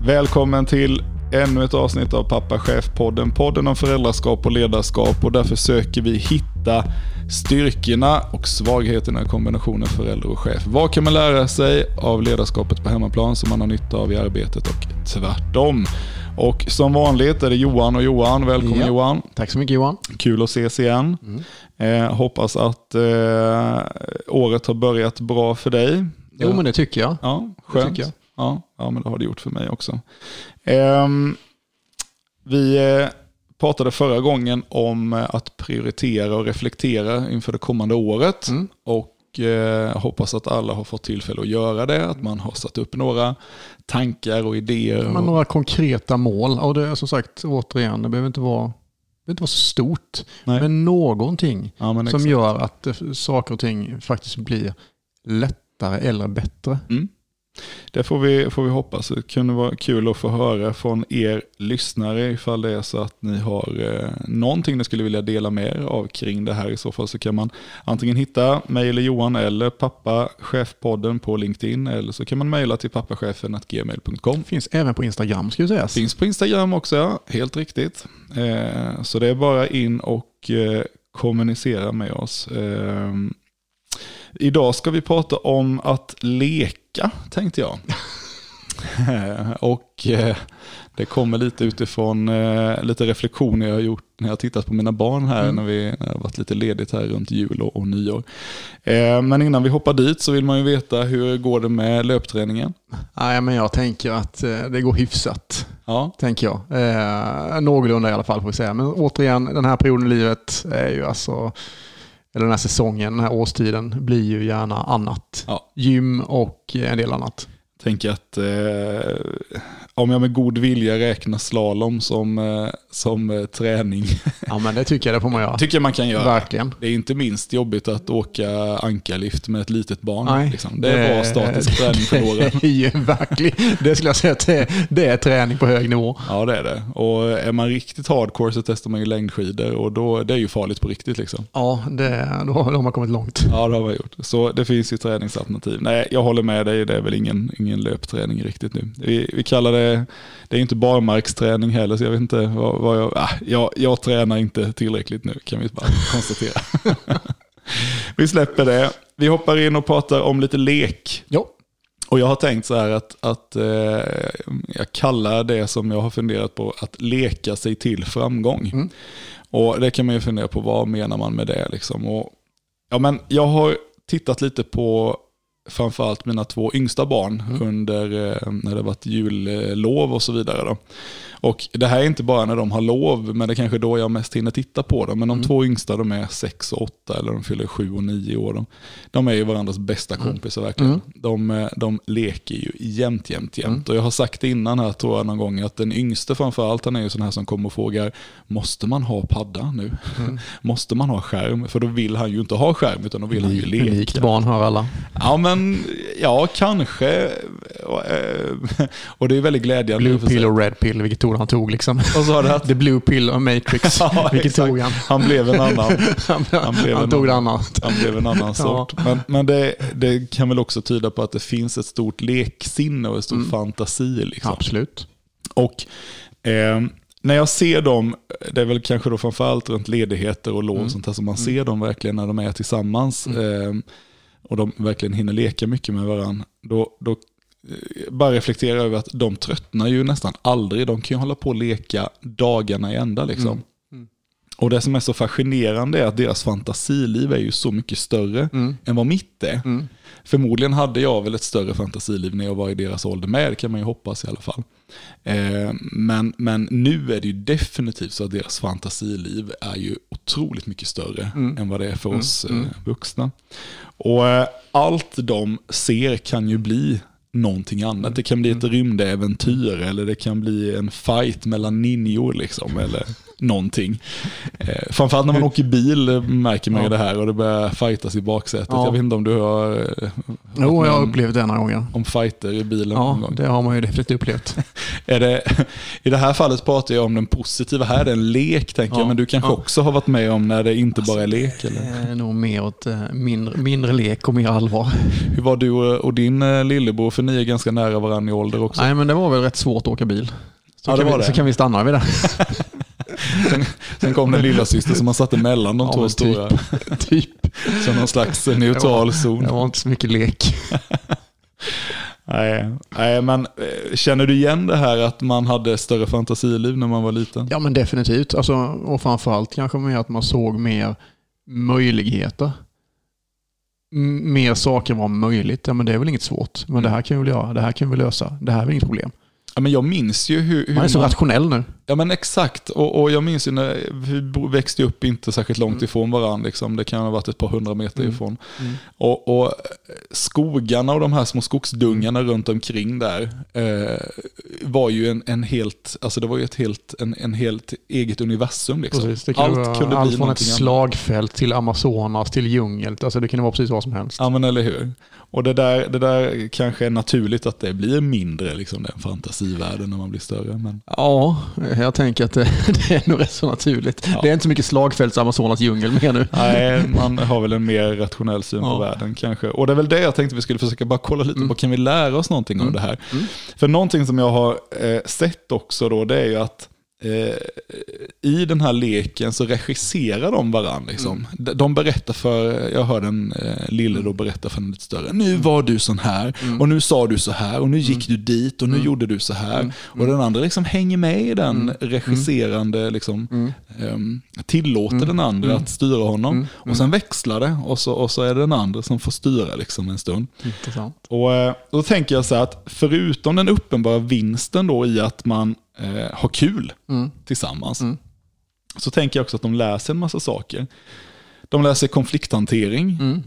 Välkommen till ännu ett avsnitt av Pappa Chef-podden. Podden om föräldraskap och ledarskap och där försöker vi hitta styrkorna och svagheterna i kombinationen förälder och chef. Vad kan man lära sig av ledarskapet på hemmaplan som man har nytta av i arbetet och tvärtom. Och som vanligt är det Johan och Johan. Välkommen ja. Johan. Tack så mycket Johan. Kul att ses igen. Mm. Eh, hoppas att eh, året har börjat bra för dig. Jo men det tycker jag. Ja, skönt. Jag. Ja, ja, men det har det gjort för mig också. Eh, vi pratade förra gången om att prioritera och reflektera inför det kommande året. Mm. Och eh, hoppas att alla har fått tillfälle att göra det. Att man har satt upp några tankar och idéer. Men några konkreta mål. Och det är som sagt, återigen, det behöver inte vara det behöver inte vara så stort, Nej. men någonting ja, men som gör att saker och ting faktiskt blir lättare eller bättre. Mm. Det får vi, får vi hoppas. Det kunde vara kul att få höra från er lyssnare ifall det är så att ni har eh, någonting ni skulle vilja dela med er av kring det här. I så fall så kan man antingen hitta mig eller Johan eller pappa chefpodden på LinkedIn eller så kan man mejla till pappachefen.gmail.com. Finns även på Instagram ska vi säga. Finns på Instagram också, ja. Helt riktigt. Eh, så det är bara in och eh, kommunicera med oss. Eh, Idag ska vi prata om att leka, tänkte jag. och eh, det kommer lite utifrån eh, lite reflektioner jag har gjort när jag har tittat på mina barn här mm. när vi har varit lite ledigt här runt jul och, och nyår. Eh, men innan vi hoppar dit så vill man ju veta hur går det med löpträningen? Nej, men jag tänker att det går hyfsat. Ja. Tänker jag. Eh, någorlunda i alla fall får vi säga. Men återigen, den här perioden i livet är ju alltså eller den här säsongen, den här årstiden, blir ju gärna annat. Ja. Gym och en del annat. Tänker att eh, om jag med god vilja räknar slalom som, eh, som eh, träning. Ja men det tycker jag det får man göra. tycker jag man kan göra. Verkligen. Det är inte minst jobbigt att åka ankarlift med ett litet barn. Nej, liksom. Det är bra statisk träning för låren. Det är ju verkligen, det skulle jag säga att det är, det är träning på hög nivå. Ja det är det. Och är man riktigt hardcore så testar man ju längdskidor och då, det är ju farligt på riktigt. Liksom. Ja, det, då, då har man kommit långt. Ja det har man gjort. Så det finns ju träningsalternativ. Nej, jag håller med dig, det är väl ingen, ingen löpträning riktigt nu. Vi, vi kallar det det är inte barmarksträning heller, så jag vet inte vad, vad jag, ah, jag... Jag tränar inte tillräckligt nu, kan vi bara konstatera. vi släpper det. Vi hoppar in och pratar om lite lek. Jo. Och jag har tänkt så här att, att eh, jag kallar det som jag har funderat på att leka sig till framgång. Mm. Och det kan man ju fundera på, vad menar man med det? Liksom? Och, ja, men jag har tittat lite på framförallt mina två yngsta barn mm. under eh, när det varit jullov och så vidare. Då. Och det här är inte bara när de har lov, men det är kanske då jag mest hinner titta på dem. Men de mm. två yngsta, de är sex och åtta eller de fyller sju och nio år. De, de är ju varandras bästa mm. kompisar mm. verkligen. De, eh, de leker ju jämt, jämt, jämt. Mm. Och jag har sagt innan här tror jag någon gång att den yngste framförallt, han är ju sån här som kommer och frågar, måste man ha padda nu? Mm. måste man ha skärm? För då vill han ju inte ha skärm, utan då vill han ju leka. Unikt barn har alla. Ja, men ja, kanske. Och det är väldigt glädjande. Blue pill och red pill, vilket ord han tog liksom. Vad sa du? The blue pill of Matrix. ja, Vilket exakt. tog han? Han blev en annan. han, han, blev han en tog annan, annat. Han blev en annan sort. Ja. Men, men det, det, kan väl också tyda på att det finns ett stort leksinne och en stor mm. fantasi. Liksom. Absolut. Och eh, när jag ser dem, det är väl kanske då framförallt runt ledigheter och lov mm. sånt här, som man mm. ser dem verkligen när de är tillsammans. Mm. Eh, och de verkligen hinner leka mycket med varandra. Då, då eh, bara reflektera över att de tröttnar ju nästan aldrig. De kan ju hålla på och leka dagarna i ända. Liksom. Mm. Mm. Och det som är så fascinerande är att deras fantasiliv är ju så mycket större mm. än vad mitt är. Mm. Förmodligen hade jag väl ett större fantasiliv när jag var i deras ålder med, det kan man ju hoppas i alla fall. Eh, men, men nu är det ju definitivt så att deras fantasiliv är ju otroligt mycket större mm. än vad det är för mm. oss eh, vuxna. Och eh, allt de ser kan ju bli någonting annat. Det kan bli ett mm. rymdäventyr eller det kan bli en fight mellan ninjor liksom. Eller någonting. Eh, framförallt när man åker bil eh, märker man ju det här och det börjar fightas i baksätet. Ja. Jag vet inte om du har... Eh, jo, jag har upplevt det några gånger. Om fighter i bilen Ja, det har man ju definitivt upplevt. är det, I det här fallet pratar jag om den positiva, här är det en lek tänker ja. jag, men du kanske ja. också har varit med om när det inte alltså, bara är lek? Eller? Det är nog mer åt mindre, mindre lek och mer allvar. Hur var du och din lillebror, för ni är ganska nära varandra i ålder också? Nej, men det var väl rätt svårt att åka bil. Så, ja, kan, vi, så kan vi stanna vid det. sen, sen kom den lilla syster som man satte mellan de ja, två stora. Typ. typ. Som någon slags neutral zon. Det var inte så mycket lek. Nej, nej, men eh, känner du igen det här att man hade större fantasiliv när man var liten? Ja, men definitivt. Alltså, och framförallt kanske med att man såg mer möjligheter. Mer saker var möjligt. Ja, men det är väl inget svårt. Men det här kan vi väl göra. Det här kan vi lösa. Det här är väl inget problem. Ja, men jag minns ju hur... hur man är så man, rationell nu. Ja men exakt. Och, och jag minns ju när vi växte upp inte särskilt långt mm. ifrån varandra. Liksom. Det kan ha varit ett par hundra meter mm. ifrån. Mm. Och, och, skogarna och de här små skogsdungarna mm. runt omkring där eh, var ju en, en, helt, alltså det var ju ett helt, en, en helt eget universum. Liksom. Precis, det allt vara, kunde allt bli från ett slagfält till Amazonas till djungel. Alltså det kunde vara precis vad som helst. Ja men eller hur. Och det där, det där kanske är naturligt att det blir mindre, liksom, den fantasivärlden när man blir större. Men... Ja, jag tänker att det, det är nog rätt så naturligt. Ja. Det är inte så mycket slagfälts Amazonas djungel mer nu. Nej, man har väl en mer rationell syn ja. på världen kanske. Och det är väl det jag tänkte vi skulle försöka bara kolla lite mm. på, kan vi lära oss någonting mm. av det här? Mm. För någonting som jag har eh, sett också då, det är ju att i den här leken så regisserar de varandra. Liksom. Mm. De berättar för, jag hörde en eh, lille då berätta för en lite större, nu mm. var du sån här mm. och nu sa du så här och nu gick mm. du dit och nu mm. gjorde du så här. Mm. Och den andra liksom hänger med i den regisserande, liksom, um, tillåter den andra att styra honom. Och sen växlar det och så, och så är det den andra som får styra liksom, en stund. Intressant. Och, och eh, då tänker jag så här att förutom den uppenbara vinsten då i att man eh, ha kul mm. tillsammans. Mm. Så tänker jag också att de läser en massa saker. De läser konflikthantering. Mm.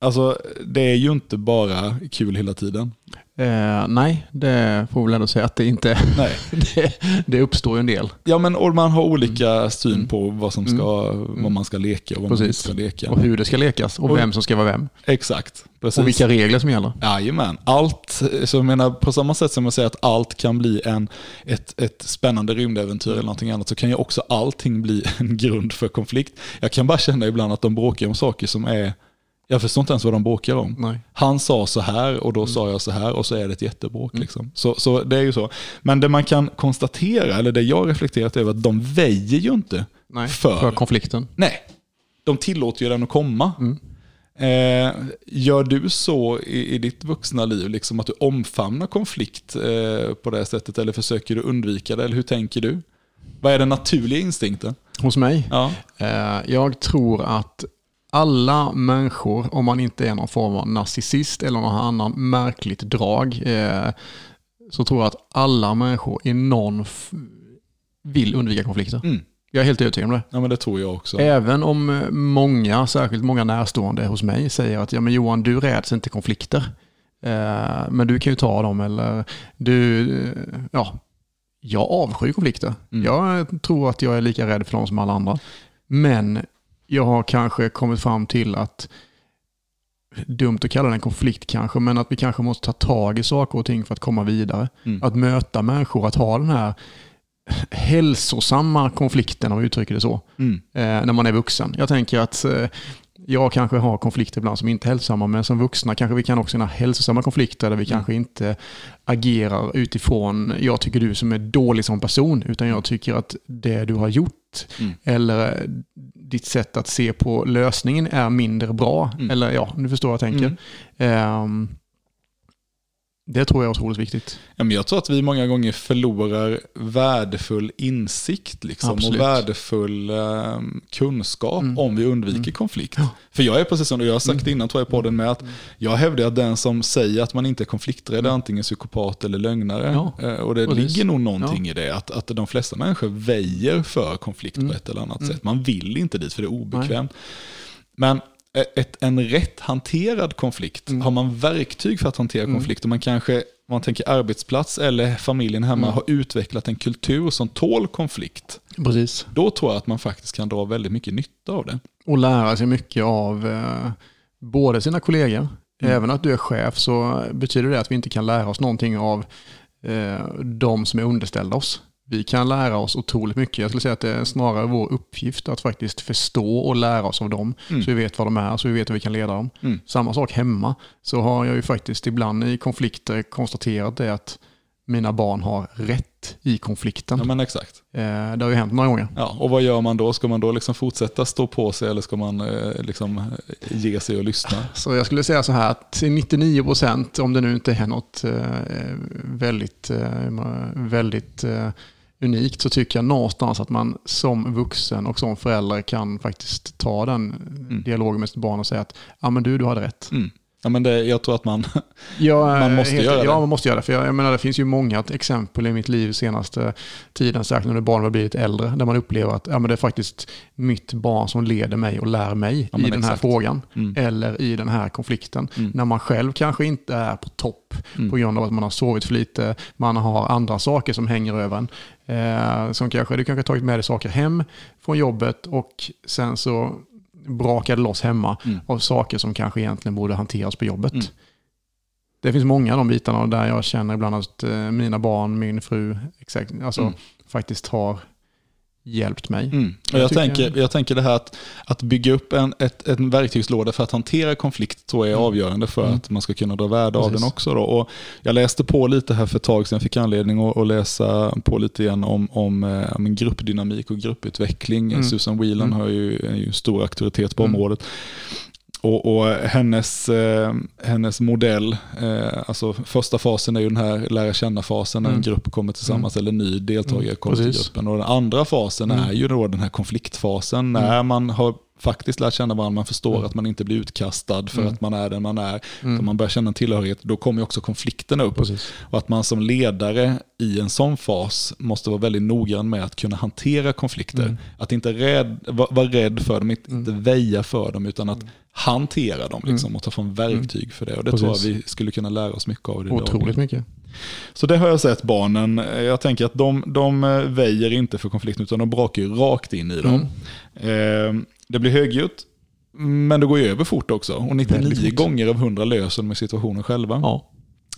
Alltså, det är ju inte bara kul hela tiden. Eh, nej, det får vi väl ändå säga att det inte nej. det, det uppstår ju en del. Ja, men och man har olika mm. syn mm. på vad, som ska, mm. vad man ska leka och vad Precis. man ska leka. Och hur det ska lekas och, och vem som ska vara vem. Exakt. Precis. Och vilka regler som gäller. Jajamän. Allt, så jag menar, på samma sätt som jag säger att allt kan bli en, ett, ett spännande rymdäventyr eller någonting annat så kan ju också allting bli en grund för konflikt. Jag kan bara känna ibland att de bråkar om saker som är jag förstår inte ens vad de bråkar om. Nej. Han sa så här och då mm. sa jag så här och så är det ett jättebråk. Mm. Liksom. Så, så det är ju så. Men det man kan konstatera, eller det jag reflekterat över, att de väjer ju inte Nej, för, för konflikten. Nej, de tillåter ju den att komma. Mm. Eh, gör du så i, i, ditt vuxna liv, liksom att du omfamnar konflikt eh, på det sättet eller försöker du undvika det? Eller hur tänker du? Vad är den naturliga instinkten? Hos mig? Ja. Eh, jag tror att alla människor, om man inte är någon form av narcissist eller någon annan märkligt drag, eh, så tror jag att alla människor i någon vill undvika konflikter. Mm. Jag är helt övertygad om det. Ja, men det tror jag också. Även om många, särskilt många närstående hos mig, säger att ja, men Johan, du räds inte konflikter. Eh, men du kan ju ta dem eller du, ja, jag avskyr konflikter. Mm. Jag tror att jag är lika rädd för dem som alla andra. Men jag har kanske kommit fram till att, dumt att kalla det en konflikt kanske, men att vi kanske måste ta tag i saker och ting för att komma vidare. Mm. Att möta människor, att ha den här hälsosamma konflikten om vi uttrycker det så, mm. eh, när man är vuxen. Jag tänker att eh, jag kanske har konflikter ibland som inte är hälsosamma, men som vuxna kanske vi kan också ha hälsosamma konflikter där vi mm. kanske inte agerar utifrån jag tycker du som är dålig som person, utan jag tycker att det du har gjort mm. eller ditt sätt att se på lösningen är mindre bra. Mm. Eller ja, nu förstår vad jag tänker. Um, det tror jag är otroligt viktigt. Ja, men jag tror att vi många gånger förlorar värdefull insikt liksom, och värdefull eh, kunskap mm. om vi undviker mm. konflikt. Ja. För jag är precis som du, jag har sagt mm. innan tror jag på den med att mm. jag hävdar att den som säger att man inte är konflikträdd är mm. antingen psykopat eller lögnare. Ja. Eh, och det precis. ligger nog någonting ja. i det, att, att de flesta människor väjer för konflikt på mm. ett eller annat sätt. Man vill inte dit för det är obekvämt. Men ett, en rätt hanterad konflikt, mm. har man verktyg för att hantera mm. konflikt och man kanske man tänker arbetsplats eller familjen hemma, mm. har utvecklat en kultur som tål konflikt. Precis. Då tror jag att man faktiskt kan dra väldigt mycket nytta av det. Och lära sig mycket av eh, både sina kollegor, mm. även att du är chef så betyder det att vi inte kan lära oss någonting av eh, de som är underställda oss vi kan lära oss otroligt mycket. Jag skulle säga att det är snarare vår uppgift att faktiskt förstå och lära oss av dem. Mm. Så vi vet vad de är, så vi vet hur vi kan leda dem. Mm. Samma sak hemma. Så har jag ju faktiskt ibland i konflikter konstaterat det att mina barn har rätt i konflikten. Ja, men exakt. Eh, det har ju hänt några gånger. Ja, och vad gör man då? Ska man då liksom fortsätta stå på sig eller ska man eh, liksom ge sig och lyssna? Så jag skulle säga så här att 99 procent, om det nu inte är något eh, väldigt, väldigt unikt så tycker jag någonstans att man som vuxen och som förälder kan faktiskt ta den mm. dialogen med sitt barn och säga att ja men du, du hade rätt. Mm. Ja, men det, jag tror att man, ja, man måste helt, göra det. Ja, man måste göra det. För jag, jag menar, det finns ju många exempel i mitt liv senaste tiden, särskilt när barn har blivit äldre, där man upplever att ja, men det är faktiskt mitt barn som leder mig och lär mig ja, i den här frågan. Mm. Eller i den här konflikten. Mm. När man själv kanske inte är på topp mm. på grund av att man har sovit för lite, man har andra saker som hänger över en. Eh, som kanske, du kanske har tagit med dig saker hem från jobbet och sen så brakade loss hemma mm. av saker som kanske egentligen borde hanteras på jobbet. Mm. Det finns många av de bitarna där jag känner ibland att eh, mina barn, min fru, exakt, alltså, mm. faktiskt har hjälpt mig. Mm. Jag, jag, tänker, jag tänker det här att, att bygga upp en, ett, en verktygslåda för att hantera konflikt tror jag är mm. avgörande för mm. att man ska kunna dra värde av den också. Då. Och jag läste på lite här för ett tag sedan, fick anledning att, att läsa på lite igen om, om, eh, om gruppdynamik och grupputveckling. Mm. Susan Whelan mm. har ju, är ju stor auktoritet på mm. området. Och, och, hennes, eh, hennes modell, eh, alltså första fasen är ju den här lära känna-fasen när mm. en grupp kommer tillsammans mm. eller ny deltagare mm. kommer till gruppen. Och den andra fasen mm. är ju då den här konfliktfasen när mm. man har faktiskt lärt känna varandra, man förstår mm. att man inte blir utkastad för att man är den man är. Mm. man börjar känna en tillhörighet, då kommer också konflikten upp. Precis. Och att man som ledare i en sån fas måste vara väldigt noggrann med att kunna hantera konflikter. Att inte vara var rädd för dem, inte väja för dem, utan att hantera dem liksom, mm. och ta fram verktyg mm. för det. Och det Precis. tror jag vi skulle kunna lära oss mycket av. Det Otroligt mycket. Så det har jag sett barnen. Jag tänker att de, de väjer inte för konflikten utan de brakar ju rakt in i dem. Mm. Eh, det blir högljutt, men det går ju över fort också. Och 99 gånger av 100 löser de situationen själva. Ja.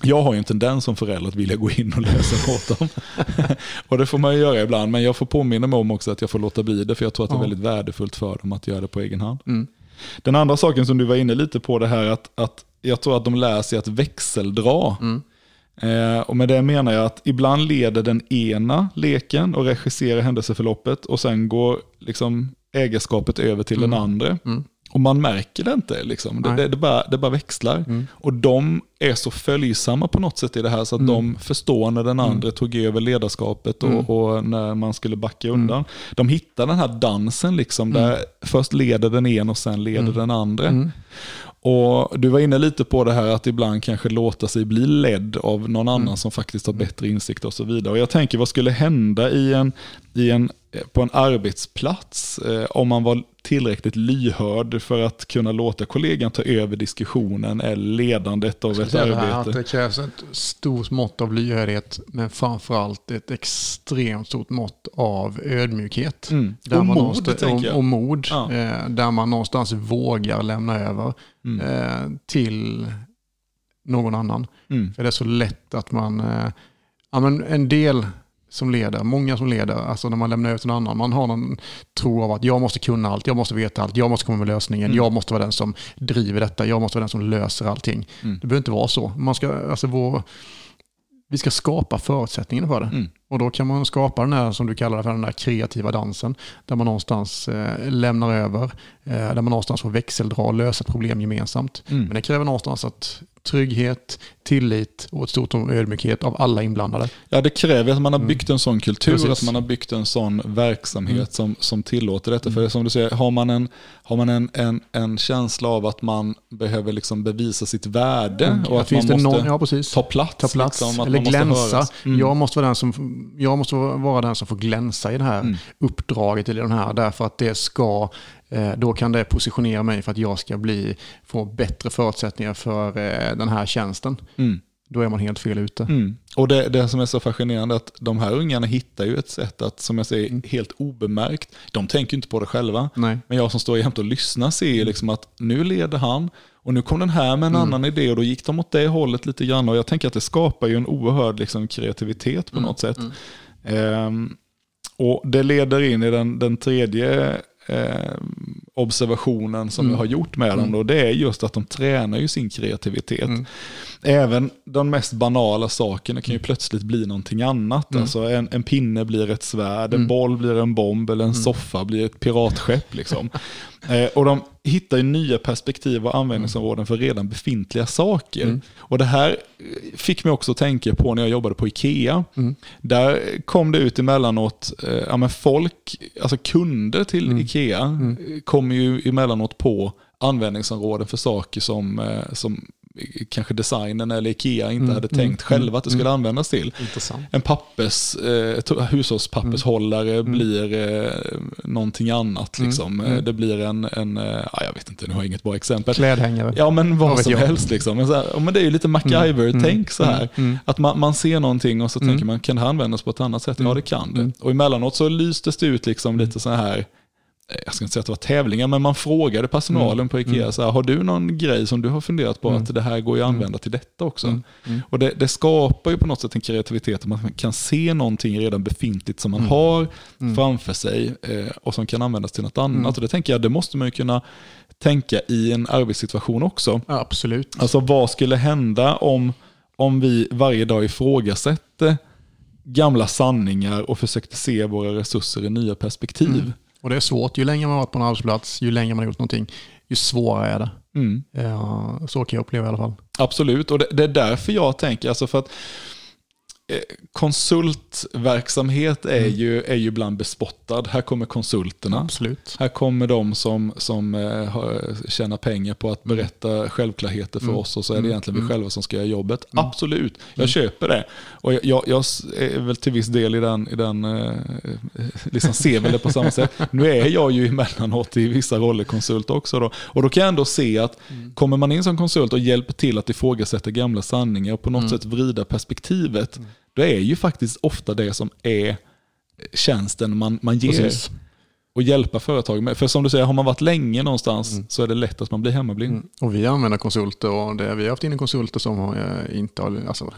Jag har ju en tendens som förälder att vilja gå in och lösa åt dem. och det får man ju göra ibland, men jag får påminna mig om också att jag får låta bli det, för jag tror att det är väldigt värdefullt för dem att göra det på egen hand. Mm. Den andra saken som du var inne lite på det här att, att jag tror att de lär sig att växeldra. Mm. Eh, och med det menar jag att ibland leder den ena leken och regisserar händelseförloppet och sen går liksom ägarskapet över till mm. den andra. Mm. Och man märker det inte. Liksom. Det, det, det, bara, det bara växlar. Mm. Och de är så följsamma på något sätt i det här så att mm. de förstår när den andra mm. tog över ledarskapet och, mm. och, när man skulle backa undan. De hittar den här dansen liksom, där först leder den en och sen leder den andra. Och Du var inne lite på det här att ibland kanske låta sig bli ledd av någon annan mm. som faktiskt har bättre insikt och så vidare. Och Jag tänker vad skulle hända i en, i en, på en arbetsplats eh, om man var tillräckligt lyhörd för att kunna låta kollegan ta över diskussionen eller ledandet av ett arbete. Här att det krävs ett stort mått av lyhördhet men framförallt ett extremt stort mått av ödmjukhet. Mm. Där och, man mod, och, och mod. Ja. Eh, där man någonstans vågar lämna över mm. eh, till någon annan. Mm. För det är så lätt att man, eh, ja, men en del som leder, många som leder, alltså när man lämnar över till någon annan, man har någon tro av att jag måste kunna allt, jag måste veta allt, jag måste komma med lösningen, mm. jag måste vara den som driver detta, jag måste vara den som löser allting. Mm. Det behöver inte vara så. Man ska, alltså vår, vi ska skapa förutsättningarna för det. Mm. Och då kan man skapa den här, som du kallar det för, den där kreativa dansen. Där man någonstans eh, lämnar över, eh, där man någonstans får växeldra och lösa problem gemensamt. Mm. Men det kräver någonstans att trygghet, tillit och ett stort ödmjukhet av alla inblandade. Ja, det kräver att man har mm. byggt en sån kultur, Precis. att man har byggt en sån verksamhet mm. som, som tillåter detta. Mm. För som du säger, har man, en, har man en, en, en känsla av att man behöver liksom bevisa sitt värde mm. och att man måste någon, ja, ta plats. Ta plats liksom, eller glänsa. Mm. Jag, måste vara den som, jag måste vara den som får glänsa i det här mm. uppdraget, eller den här, därför att det ska Eh, då kan det positionera mig för att jag ska bli, få bättre förutsättningar för eh, den här tjänsten. Mm. Då är man helt fel ute. Mm. Och det, det som är så fascinerande är att de här ungarna hittar ju ett sätt att, som jag säger, mm. helt obemärkt, de tänker inte på det själva, Nej. men jag som står jämte och lyssnar ser ju liksom att nu leder han, och nu kom den här med en mm. annan idé och då gick de åt det hållet lite grann. Och jag tänker att det skapar ju en oerhörd liksom, kreativitet på mm. något sätt. Um, och det leder in i den, den tredje eh, observationen som mm. jag har gjort med dem. Då, det är just att de tränar ju sin kreativitet. Mm. Även de mest banala sakerna kan ju plötsligt bli någonting annat. Mm. Alltså en, en pinne blir ett svärd, en mm. boll blir en bomb eller en mm. soffa blir ett piratskepp. Liksom. eh, och de hittar ju nya perspektiv och användningsområden för redan befintliga saker. Mm. Och det här fick mig också att tänka på när jag jobbade på Ikea. Mm. Där kom det ut emellanåt, eh, ja men folk, alltså kunder till mm. Ikea, mm. kommer ju emellanåt på användningsområden för saker som, eh, som kanske designen eller Ikea inte mm, hade mm, tänkt mm, själva att det skulle mm. användas till. Intressant. En pappers, eh, hushållspappershållare mm. blir eh, någonting annat. Liksom. Eh, det blir en, en eh, jag vet inte, nu har jag inget bra exempel. Klädhängare. Ja men vad som jag. helst. Liksom. Men, så här, men det är ju lite MacGyver-tänk så här. Att man, man ser någonting och så tänker man, kan det här användas på ett annat sätt? Ja det kan det. Och emellanåt så lystes det ut liksom lite så här jag ska inte säga att det var tävlingar, men man frågade personalen mm. på Ikea, mm. så här, har du någon grej som du har funderat på mm. att det här går ju att mm. använda till detta också? Mm. Och det, det, skapar ju på något sätt en kreativitet, att man kan se någonting redan befintligt som man har framför sig eh, och som kan användas till något annat. Och det tänker jag, det måste man ju kunna tänka i en arbetssituation också. Ja, absolut. Alltså vad skulle hända om, om vi varje dag ifrågasätter gamla sanningar och försökte se våra resurser i nya perspektiv? Och det är svårt. Ju längre man har varit på en arbetsplats, ju längre man har gjort någonting, ju svårare är det. Mm. Så kan jag uppleva i alla fall. Absolut, och det, det är därför jag tänker, alltså för att konsultverksamhet är, mm. ju, är ju ibland bespottad. Här kommer konsulterna. Absolut. Här kommer de som, som eh, tjänar pengar på att berätta självklarheter för mm. oss och så är det mm. egentligen mm. vi själva som ska göra jobbet. Mm. Absolut, jag mm. köper det. Och jag, jag, jag, är väl till viss del i den, i den eh, liksom ser väl det på samma sätt. Nu är jag ju emellanåt i vissa roller konsult också. Då. Och då kan jag ändå se att kommer man in som konsult och hjälper till att ifrågasätta gamla sanningar och på något sätt vrida perspektivet då är ju faktiskt ofta det som är tjänsten man, man ger. Precis. Och hjälpa företag med. För som du säger, har man varit länge någonstans mm. så är det lätt att man blir hemmablind. Mm. Och vi använder konsulter och det, vi har haft in konsulter som har, eh, inte, har, alltså,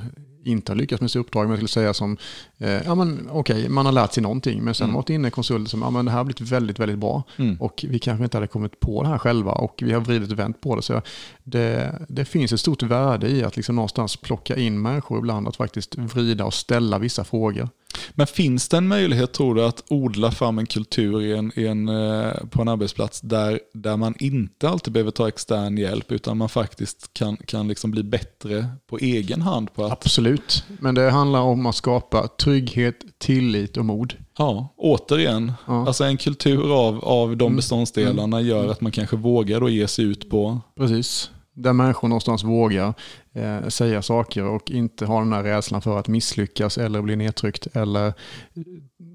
inte har lyckats med sitt uppdrag. Men jag skulle säga som, eh, ja men okej, okay, man har lärt sig någonting. Men sen mm. varit inne konsulter som, ja men det här har blivit väldigt, väldigt bra. Mm. Och vi kanske inte hade kommit på det här själva och vi har vridit och vänt på det. Så det, det finns ett stort värde i att liksom någonstans plocka in människor ibland, att faktiskt vrida och ställa vissa frågor. Men finns det en möjlighet, tror du, att odla fram en kultur i en, i en, eh, på en arbetsplats där, där man inte alltid behöver ta extern hjälp, utan man faktiskt kan, kan liksom bli bättre på egen hand? På att... Absolut, men det handlar om att skapa trygghet, tillit och mod. Ja, återigen. Ja. Alltså en kultur av, av de mm. beståndsdelarna mm. gör att man kanske vågar då ge sig ut på... Precis där människor någonstans vågar eh, säga saker och inte har den här rädslan för att misslyckas eller bli nedtryckt eller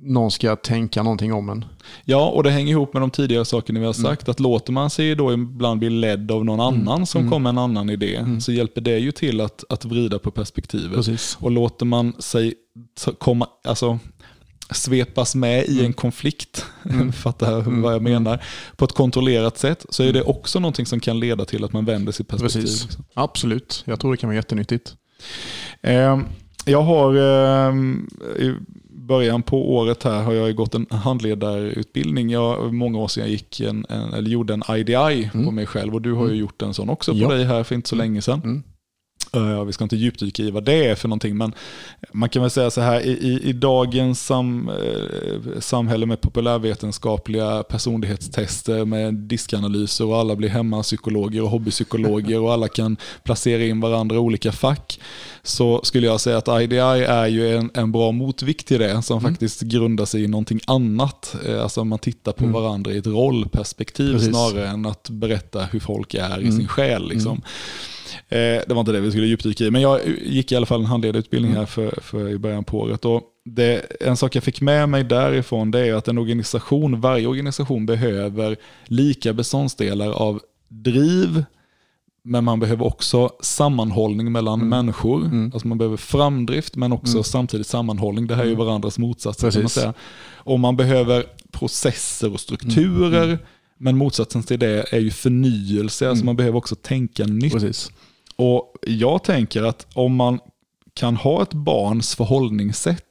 någon ska tänka någonting om en. Ja, och det hänger ihop med de tidigare sakerna vi har mm. sagt. Mm. Att låter man sig då ibland bli ledd av någon mm. annan som mm. kommer med en annan idé mm. så hjälper det ju till att, att vrida på perspektivet. Precis. Och låter man sig komma, alltså svepas med i en mm. konflikt, mm. fattar mm. vad jag menar, på ett kontrollerat sätt, så är det också någonting som kan leda till att man vänder sitt perspektiv. Precis. Liksom. Absolut, jag tror det kan vara jättenyttigt. Ehm, jag har ehm, i början på året här har jag gått en handledarutbildning. Jag, många år sedan jag gick en, en eller gjorde en IDI mm. på mig själv och du har ju gjort en sån också på ja. dig här för inte så länge sedan. Mm. Uh, vi ska inte djupdyka i vad det är för någonting, men man kan väl säga så här, i, i dagens sam, uh, samhälle med populärvetenskapliga personlighetstester med diskanalyser och alla blir hemmapsykologer och hobbypsykologer och alla kan placera in varandra i olika fack, så skulle jag säga att IDI är ju en, en bra motvikt till det som mm. faktiskt grundar sig i någonting annat. Uh, alltså man tittar på mm. varandra i ett rollperspektiv Precis. snarare än att berätta hur folk är i mm. sin själ. Liksom. Mm. Eh, det var inte det vi skulle djupdyka i, men jag gick i alla fall en handledarutbildning mm. här för, för i början på året. Och det, en sak jag fick med mig därifrån det är att en organisation, varje organisation behöver lika beståndsdelar av driv, men man behöver också sammanhållning mellan mm. människor. Mm. Alltså man behöver framdrift men också mm. samtidigt sammanhållning. Det här är ju mm. varandras motsatser. Kan man säga. Och man behöver processer och strukturer. Mm. Men motsatsen till det är ju förnyelse. Alltså man behöver också tänka nytt. Precis. Och jag tänker att om man kan ha ett barns förhållningssätt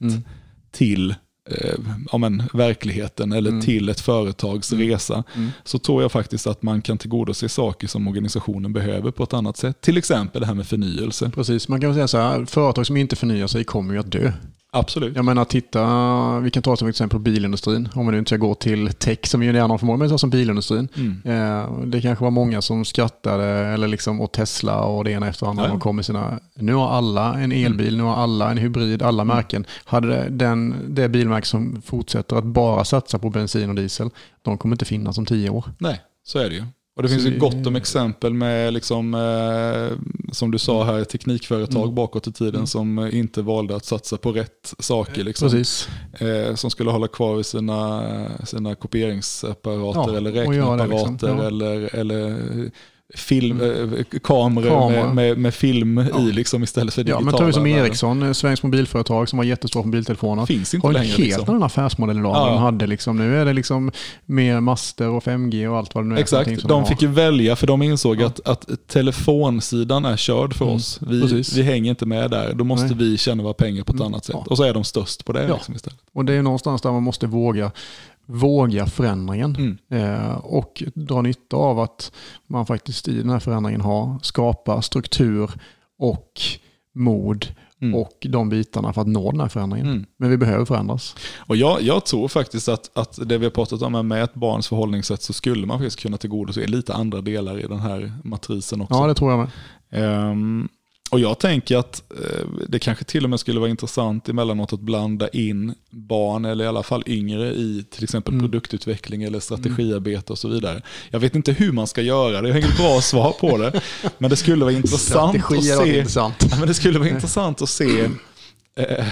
till eh, ja, men, verkligheten eller mm. till ett företags mm. resa, mm. så tror jag faktiskt att man kan tillgodose saker som organisationen behöver på ett annat sätt. Till exempel det här med förnyelse. Precis, man kan säga så här, företag som inte förnyar sig kommer ju att dö. Absolut. Jag menar, titta, vi kan ta som exempel bilindustrin. Om vi nu inte ska gå till tech som vi gärna förmår, men så som bilindustrin. Mm. Eh, det kanske var många som skrattade, eller liksom, och Tesla och det ena efter andra. Ja. kom med sina, nu har alla en elbil, mm. nu har alla en hybrid, alla mm. märken. Hade den, det bilmärke som fortsätter att bara satsa på bensin och diesel, de kommer inte finnas om tio år. Nej, så är det ju. Och det finns ju gott om exempel med, liksom, eh, som du sa här, teknikföretag mm. bakåt i tiden som inte valde att satsa på rätt saker. Liksom, eh, som skulle hålla kvar vid sina, sina kopieringsapparater ja, eller räkneapparater liksom. ja. eller, eller film, mm. Eh, kameror Kamera. med, med, med, film ja. i liksom istället för digitala. Ja, men tar vi som Ericsson, eh, svenskt mobilföretag som var jättestora på mobiltelefoner. Finns inte har längre. Har helt liksom. annan affärsmodell idag ja. de hade. Liksom. Nu är det liksom mer master och 5G och allt vad det nu är. Exakt, de, de fick ju välja för de insåg ja. att, att telefonsidan är körd för mm. oss. Vi, vi hänger inte med där. Då måste Nej. vi tjäna våra pengar på ett mm. annat sätt. Och så är de störst på det liksom istället. Och det är någonstans där man måste våga våga förändringen mm. eh, och dra nytta av att man faktiskt i den här förändringen har skapar struktur och mod mm. och de bitarna för att nå den här förändringen. Mm. Men vi behöver förändras. Och jag, jag tror faktiskt att, att det vi har pratat om med ett barns förhållningssätt så skulle man faktiskt kunna tillgodose lite andra delar i den här matrisen också. Ja, det tror jag med. Um, och jag tänker att eh, det kanske till och med skulle vara intressant emellanåt att blanda in barn eller i alla fall yngre i till exempel mm. produktutveckling eller strategiarbete och så vidare. Jag vet inte hur man ska göra det, jag har inget bra svar på det. Men det skulle vara intressant att se. Intressant. men det skulle vara intressant att se eh,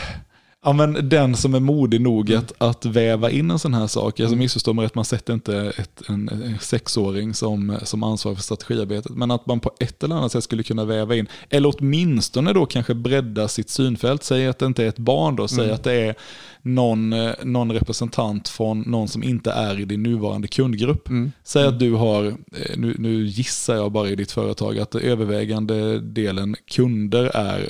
Ja, men den som är modig nog att, att väva in en sån här sak. Alltså missförstå mig rätt, man sätter inte ett, en, en sexåring som, som ansvarig för strategiarbetet. Men att man på ett eller annat sätt skulle kunna väva in, eller åtminstone då kanske bredda sitt synfält. Säg att det inte är ett barn då, säg mm. att det är någon, någon representant från någon som inte är i din nuvarande kundgrupp. Mm. Säg att du har, eh, nu, nu gissar jag bara i ditt företag, att övervägande delen kunder är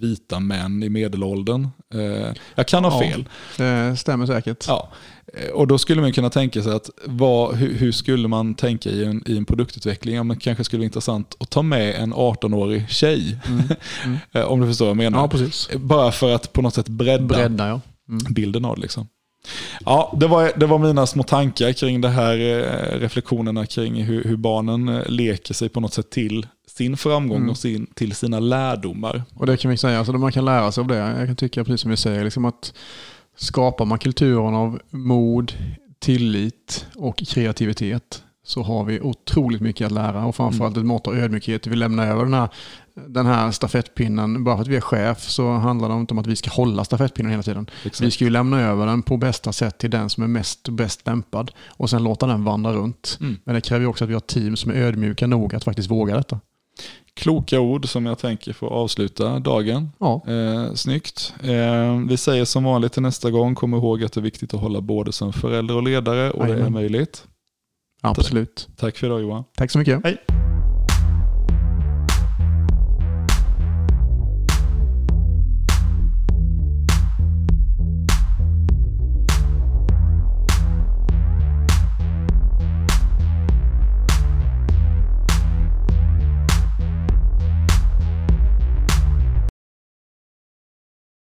vita män i medelåldern. Eh, jag kan ha fel. Ja, det stämmer säkert. Ja. Eh, och då skulle man kunna tänka sig att vad, hur, hur, skulle man tänka i en, i en produktutveckling? Ja, men kanske skulle vara intressant att ta med en 18-årig tjej. Mm. Mm. Eh, om du förstår vad jag menar. Ja. Bara för att på något sätt bredda, bredda ja. mm. bilden av det. Liksom. Ja, det var, det var mina små tankar kring det här, reflektionerna kring hur, hur barnen leker sig på något sätt till sin framgång mm. och sin, till sina lärdomar. Och det kan vi säga, alltså man kan lära sig av det. Jag kan tycka, precis som vi säger, liksom att skapar man kulturen av mod, tillit och kreativitet så har vi otroligt mycket att lära och framförallt mm. ett mått av ödmjukhet. Vi lämnar över den här, den här stafettpinnen. Bara för att vi är chef så handlar det inte om att vi ska hålla stafettpinnen hela tiden. Exakt. Vi ska ju lämna över den på bästa sätt till den som är mest bäst lämpad och sen låta den vandra runt. Mm. Men det kräver också att vi har team som är ödmjuka nog att faktiskt våga detta. Kloka ord som jag tänker få avsluta dagen. Ja. Eh, snyggt. Eh, vi säger som vanligt till nästa gång, kom ihåg att det är viktigt att hålla både som förälder och ledare och Amen. det är möjligt. Absolut. Tack för idag Johan. Tack så mycket. Hej.